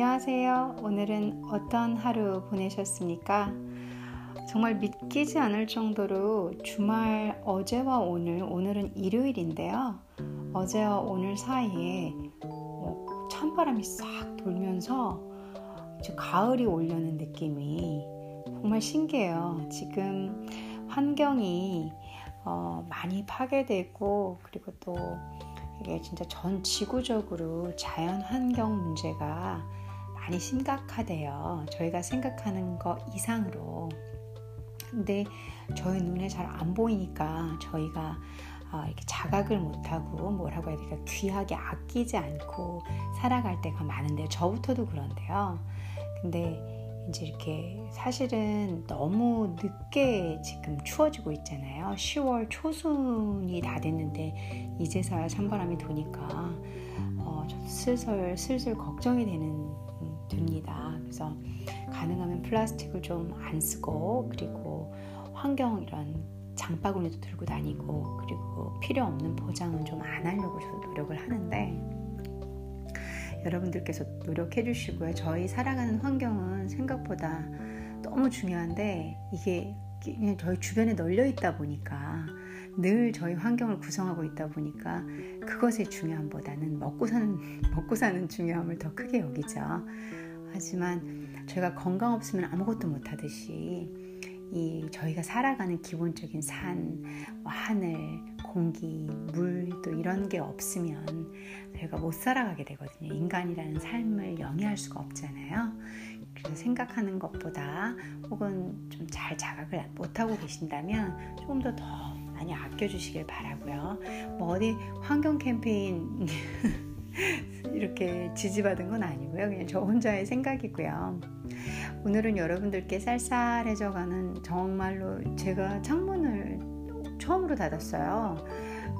안녕하세요. 오늘은 어떤 하루 보내셨습니까? 정말 믿기지 않을 정도로 주말 어제와 오늘, 오늘은 일요일인데요. 어제와 오늘 사이에 뭐 찬바람이 싹 돌면서 가을이 오려는 느낌이 정말 신기해요. 지금 환경이 어, 많이 파괴되고 그리고 또 이게 진짜 전 지구적으로 자연 환경 문제가 많이 심각하대요. 저희가 생각하는 것 이상으로. 근데 저희 눈에 잘 안 보이니까 저희가 어, 이렇게 자각을 못하고 뭐라고 해야 될까 귀하게 아끼지 않고 살아갈 때가 많은데 저부터도 그런데요. 근데 이제 이렇게 사실은 너무 늦게 지금 추워지고 있잖아요. 10월 초순이 다 됐는데 이제서야 찬바람이 도니까 어, 슬슬 슬슬 걱정이 되는 음, 됩니다. 그래서 가능하면 플라스틱을 좀 안 쓰고 그리고 환경 이런 장바구니도 들고 다니고 그리고 필요 없는 포장은 좀 안 하려고 저도 노력을 하는데 여러분들께서 노력해 주시고요. 저희 살아가는 환경은 생각보다 너무 중요한데 이게 그냥 저희 주변에 널려 있다 보니까 늘 저희 환경을 구성하고 있다 보니까 그것의 중요함보다는 먹고 사는 먹고 사는 중요함을 더 크게 여기죠. 하지만 저희가 건강 없으면 아무것도 못 하듯이 이 저희가 살아가는 기본적인 산, 뭐 하늘, 공기, 물 또 이런 게 없으면 저희가 못 살아가게 되거든요. 인간이라는 삶을 영위할 수가 없잖아요. 그래서 생각하는 것보다 혹은 좀 잘 자각을 못하고 계신다면 조금 더더 많이 아껴주시길 바라고요. 뭐 어디 환경 캠페인 이렇게 지지받은 건 아니고요. 그냥 저 혼자의 생각이고요. 오늘은 여러분들께 쌀쌀해져가는 정말로 제가 창문을 처음으로 닫았어요.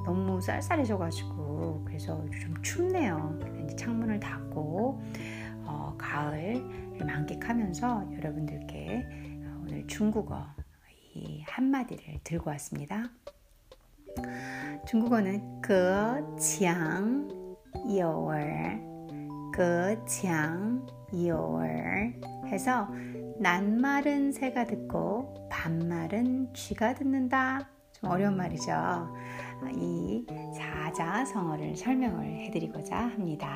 너무 쌀쌀해져가지고 그래서 좀 춥네요. 이제 창문을 닫고 어, 가을을 만끽하면서 여러분들께 오늘 중국어 이 한마디를 들고 왔습니다. 중국어는 그强 有儿그장 요얼 해서 낱말은 새가 듣고 반말은 쥐가 듣는다. 좀 어려운 말이죠. 이 사자성어를 설명을 해드리고자 합니다.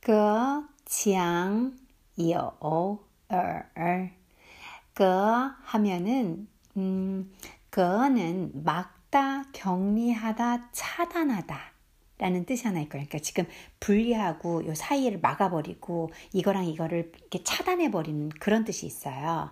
그장 요얼 그 하면은 음, 그는 막다, 격리하다, 차단하다 라는 뜻이 하나 있거든요. 그러니까 지금 분리하고 요 사이를 막아버리고 이거랑 이거를 이렇게 차단해버리는 그런 뜻이 있어요.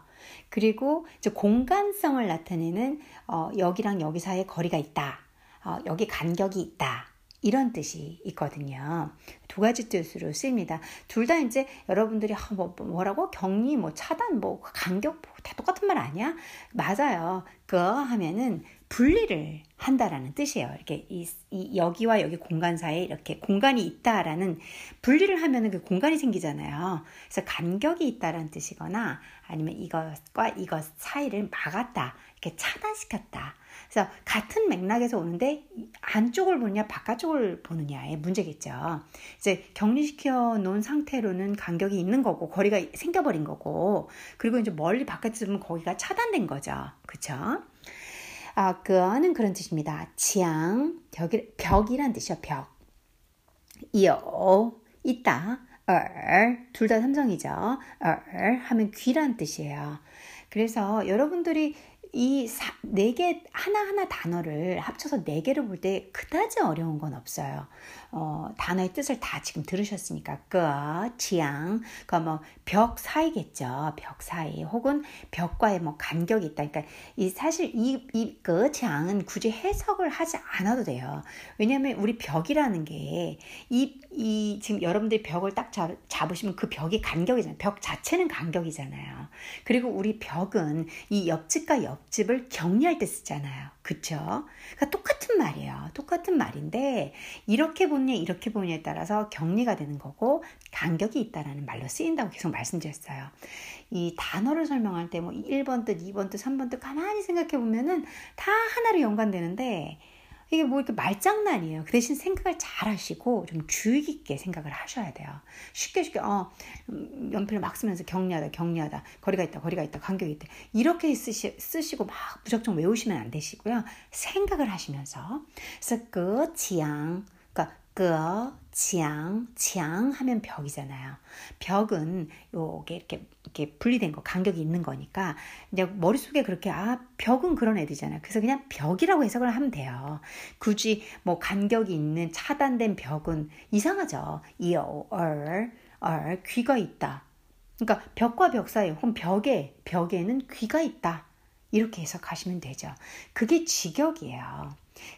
그리고 이제 공간성을 나타내는 어, 여기랑 여기 사이에 거리가 있다. 어, 여기 간격이 있다. 이런 뜻이 있거든요. 두 가지 뜻으로 쓰입니다. 둘 다 이제 여러분들이 아, 뭐, 뭐라고 격리, 뭐 차단, 뭐 간격 다 똑같은 말 아니야? 맞아요. 그 하면은 분리를 한다라는 뜻이에요. 이렇게 이, 이, 여기와 여기 공간 사이에 이렇게 공간이 있다라는 분리를 하면은 그 공간이 생기잖아요. 그래서 간격이 있다라는 뜻이거나 아니면 이것과 이것 사이를 막았다, 이렇게 차단시켰다. 그래서 같은 맥락에서 오는데 안쪽을 보느냐 바깥쪽을 보느냐의 문제겠죠. 이제 격리시켜 놓은 상태로는 간격이 있는 거고 거리가 생겨버린 거고 그리고 이제 멀리 바깥에 보면 거기가 차단된 거죠. 그쵸? 아, 그는 그런 뜻입니다. 지양, 벽이, 벽이란 뜻이요, 벽. 요, 있다. 얼, 둘 다 삼성이죠. 얼 하면 귀란 뜻이에요. 그래서 여러분들이 이 네 개 하나하나 단어를 합쳐서 네 개를 볼 때 그다지 어려운 건 없어요. 어, 단어의 뜻을 다 지금 들으셨으니까 그, 지양, 그뭐 벽 사이겠죠. 벽 사이 혹은 벽과의 뭐 간격이 있다. 그러니까 이 사실 이이그 지양은 굳이 해석을 하지 않아도 돼요. 왜냐하면 우리 벽이라는 게 이 이 지금 여러분들이 벽을 딱 잡, 잡으시면 그 벽이 간격이잖아요. 벽 자체는 간격이잖아요. 그리고 우리 벽은 이 옆집과 옆 집을 격리할 때 쓰잖아요. 그쵸? 그러니까 똑같은 말이에요. 똑같은 말인데 이렇게 보느냐 이렇게 보느냐에 따라서 격리가 되는 거고 간격이 있다라는 말로 쓰인다고 계속 말씀드렸어요. 이 단어를 설명할 때 뭐 1번 뜻, 2번 뜻, 3번 뜻 가만히 생각해 보면은 다 하나로 연관되는데 이게 뭐 이렇게 말장난이에요. 그 대신 생각을 잘 하시고 좀 주의 깊게 생각을 하셔야 돼요. 쉽게 쉽게 어 음, 연필을 막 쓰면서 격리하다 격리하다 거리가 있다 거리가 있다 간격이 있다 이렇게 쓰시, 쓰시고 막 무작정 외우시면 안 되시고요. 생각을 하시면서 그래서 그 지양 그러니까 그, 지양, 지양 하면 벽이잖아요. 벽은 요게 이렇게 이렇게 분리된 거, 간격이 있는 거니까 이제 머릿속에 그렇게 아, 벽은 그런 애들이잖아요. 그래서 그냥 벽이라고 해석을 하면 돼요. 굳이 뭐 간격이 있는 차단된 벽은 이상하죠. 이어, 얼, 얼, 귀가 있다. 그러니까 벽과 벽 사이 혹은 벽에, 벽에는 귀가 있다. 이렇게 해석하시면 되죠. 그게 직역이에요.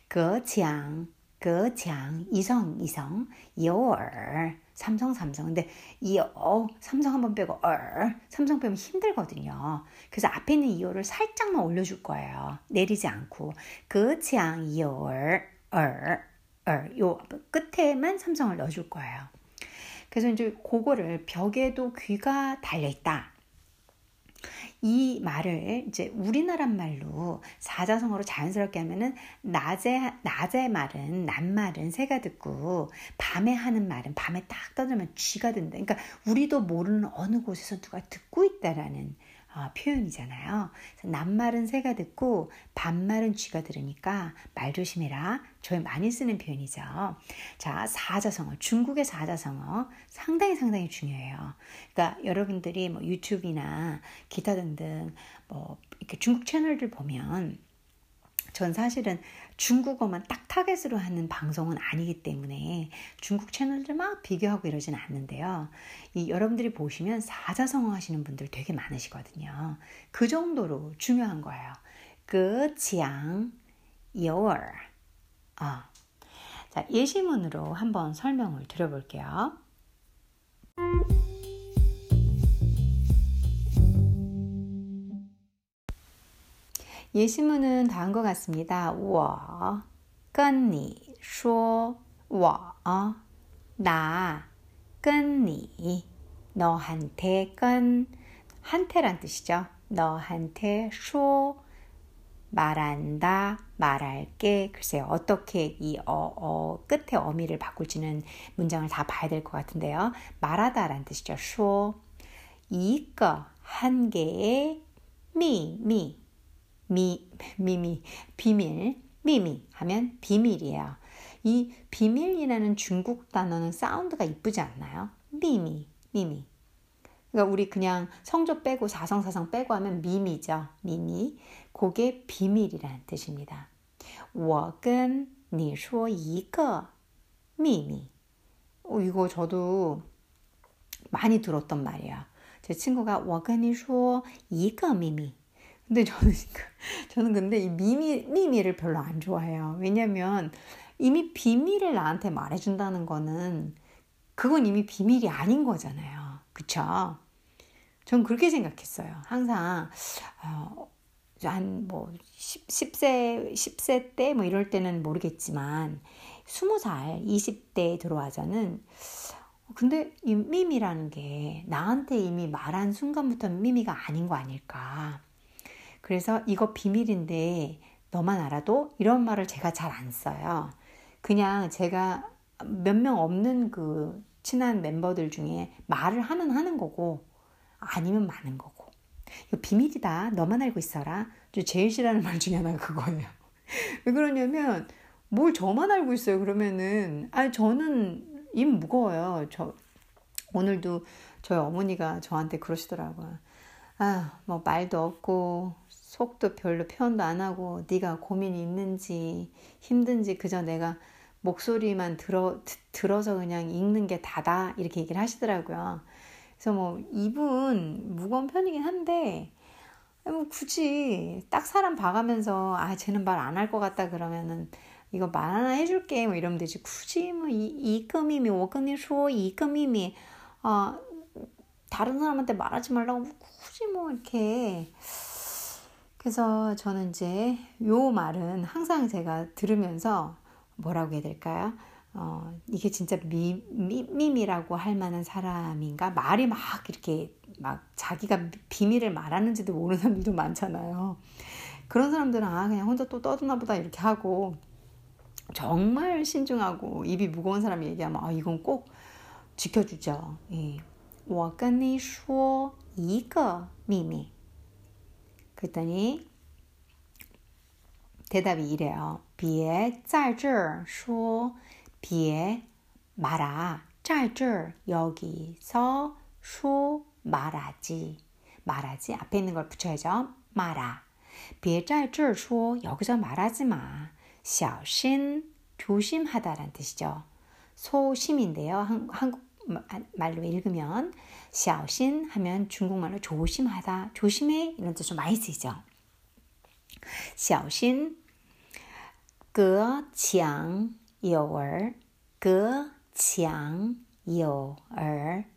그 지양, 그 장, 이성, 이성, 요얼, 삼성, 삼성. 근데 이어 삼성 한 번 빼고 얼, 삼성 빼면 힘들거든요. 그래서 앞에 있는 이어를 살짝만 올려줄 거예요. 내리지 않고. 그 장, 이어얼, 얼, 얼. 요 끝에만 삼성을 넣어줄 거예요. 그래서 이제 그거를 벽에도 귀가 달려있다. 이 말을 이제 우리나라 말로 사자성어로 자연스럽게 하면은 낮에 낮의 말은 낮말은 새가 듣고 밤에 하는 말은 밤에 딱 떠들면 쥐가 된다. 그러니까 우리도 모르는 어느 곳에서 누가 듣고 있다라는 어, 표현이잖아요. 낮말은 새가 듣고 밤말은 쥐가 들으니까 말 조심해라. 저희 많이 쓰는 표현이죠. 자, 사자성어. 중국의 사자성어 상당히 상당히 중요해요. 그러니까 여러분들이 뭐 유튜브나 기타 등등 뭐 이렇게 중국 채널들 보면 전 사실은 중국어만 딱 타겟으로 하는 방송은 아니기 때문에 중국 채널들 막 비교하고 이러진 않는데요. 이 여러분들이 보시면 사자성어 하시는 분들 되게 많으시거든요. 그 정도로 중요한 거예요. 그 지양 여월 아. 자, 예시문으로 한번 설명을 드려볼게요. 예시문은 다음과 같습니다. 我跟你说我나跟你 너한테 跟 한테란 뜻이죠. 너한테 说 말한다, 말할게. 글쎄요, 어떻게 이 어, 어, 끝에 어미를 바꿀지는 문장을 다 봐야 될 것 같은데요. 말하다란 뜻이죠. 说 이거 한 개의 미, 미, 미, 미미, 비밀, 미미 하면 비밀이에요. 이 비밀이라는 중국 단어는 사운드가 이쁘지 않나요? 미미, 미미. 그러니까 우리 그냥 성조 빼고 사성사성 빼고 하면 미미죠. 미미. 그게 비밀이라는 뜻입니다. 我跟你说一个秘密. 어, 이거 저도 많이 들었던 말이야. 제 친구가 我跟你说一个秘密. 근데 저는 저는 근데 이 미미 미미를 별로 안 좋아해요. 왜냐면 이미 비밀을 나한테 말해준다는 거는 그건 이미 비밀이 아닌 거잖아요. 그쵸? 전 그렇게 생각했어요. 항상 어, 한 뭐 10세 10세 때 뭐 이럴 때는 모르겠지만 20살 20대에 들어와서는 근데 이 미미라는 게 나한테 이미 말한 순간부터 미미가 아닌 거 아닐까? 그래서 이거 비밀인데 너만 알아도 이런 말을 제가 잘 안 써요. 그냥 제가 몇 명 없는 그 친한 멤버들 중에 말을 하면 하는 거고 아니면 많은 거고. 이거 비밀이다. 너만 알고 있어라. 제일 싫어하는 말 중에 하나가 그거예요. 왜 그러냐면 뭘 저만 알고 있어요. 그러면은 아 저는 입 무거워요. 저 오늘도 저희 어머니가 저한테 그러시더라고요. 아, 뭐 말도 없고 속도 별로 표현도 안 하고 네가 고민이 있는지 힘든지 그저 내가 목소리만 들어 들어서 그냥 읽는 게 다다 이렇게 얘기를 하시더라고요. 그래서 뭐 이분 무거운 편이긴 한데 뭐 굳이 딱 사람 봐가면서 아 쟤는 말 안 할 것 같다 그러면은 이거 말 하나 해줄게 뭐 이러면 되지 굳이 뭐 이이금이미 오금이 소 이금이미 아 다른 사람한테 말하지 말라고 굳이 뭐 이렇게 그래서 저는 이제 요 말은 항상 제가 들으면서 뭐라고 해야 될까요? 어, 이게 진짜 미, 미, 미미라고 할 만한 사람인가? 말이 막 이렇게 막 자기가 비밀을 말하는지도 모르는 사람들도 많잖아요. 그런 사람들은 아, 그냥 혼자 또 떠드나 보다 이렇게 하고 정말 신중하고 입이 무거운 사람이 얘기하면 아 이건 꼭 지켜주죠. 예. 我跟你说一个秘密. 그랬더니 대답이 이래요. 别在这儿说别 말아. 在这儿 여기서 说 말하지. 말하지. 앞에 있는 걸 붙여야죠. 말아. 别在这儿说 여기서 말하지 마. 小心 조심하다란 뜻이죠. 소심인데요. 한, 한국 아, 말로 읽으면 샤오신 하면 중국말로 조심하다, 조심해 이런 뜻으로 많이 쓰이죠. 샤오신 그창 요월 그창 요월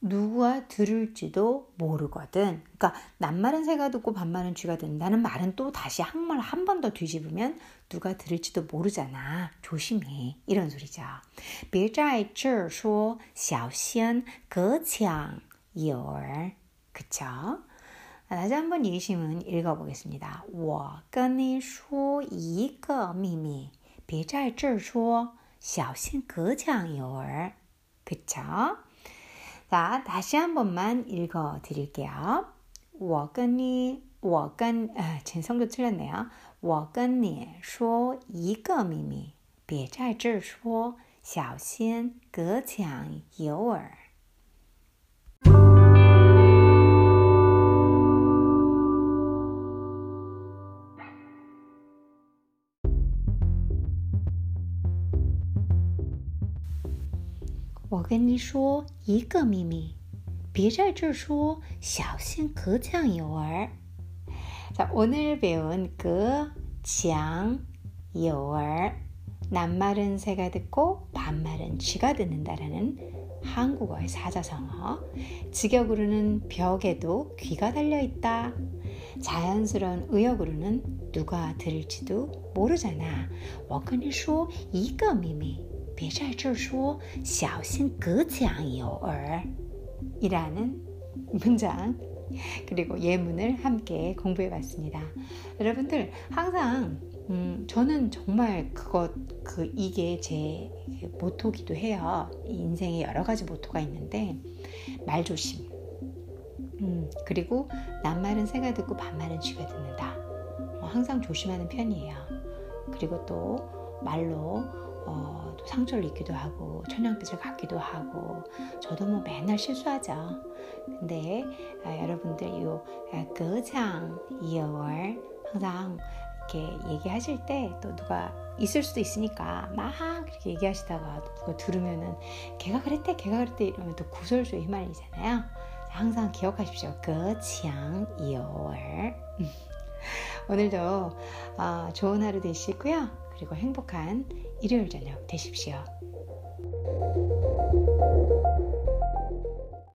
누가 들을지도 모르거든. 그러니까 낱말은 새가 듣고 반말은 쥐가 듣는다는 말은 또 다시 한말 한 번 더 뒤집으면 누가 들을지도 모르잖아. 조심해. 이런 소리죠. 别在这说小心隔墙有耳. 그쵸? 다시 한번 예심은 읽어보겠습니다. 我跟你说一个秘密别在这说小心隔墙有耳. 그쵸? 자, 다시 한 번만 읽어 드릴게요. 我跟你,我跟, 아, 제 성도 틀렸네요. 我跟你说一个秘密别在这说小心隔墙有耳 我跟你说一个秘密，别在这说，小心隔墙有耳。자오늘배운그장요얼낱말은새가듣고반말은쥐가듣는다라는한국어의사자성어직역으로는 벽에도 귀가 달려 있다. 자연스러운 의역으로는 누가 들을지도 모르잖아. 我跟你说一个秘密。 别在这说小心隔墙有耳 이라는 문장 그리고 예문을 함께 공부해 봤습니다. 여러분들 항상 음, 저는 정말 그것 그 이게 제 모토기도 해요. 인생에 여러 가지 모토가 있는데 말 조심. 음, 그리고 낱말은 새가 듣고 반말은 쥐가 듣는다. 어, 항상 조심하는 편이에요. 그리고 또 말로 어, 또 상처를 입기도 하고 천냥빚을 갖기도 하고 저도 뭐 맨날 실수하죠. 근데 아, 여러분들 이 거장 이어월 항상 이렇게 얘기하실 때 또 누가 있을 수도 있으니까 막 그렇게 얘기하시다가 누가 들으면은 걔가 그랬대 걔가 그랬대 이러면 또 구설수에 휘말리잖아요. 항상 기억하십시오. 거장 이어월 오늘도 어, 좋은 하루 되시고요. 그리고 행복한 일요일 저녁 되십시오.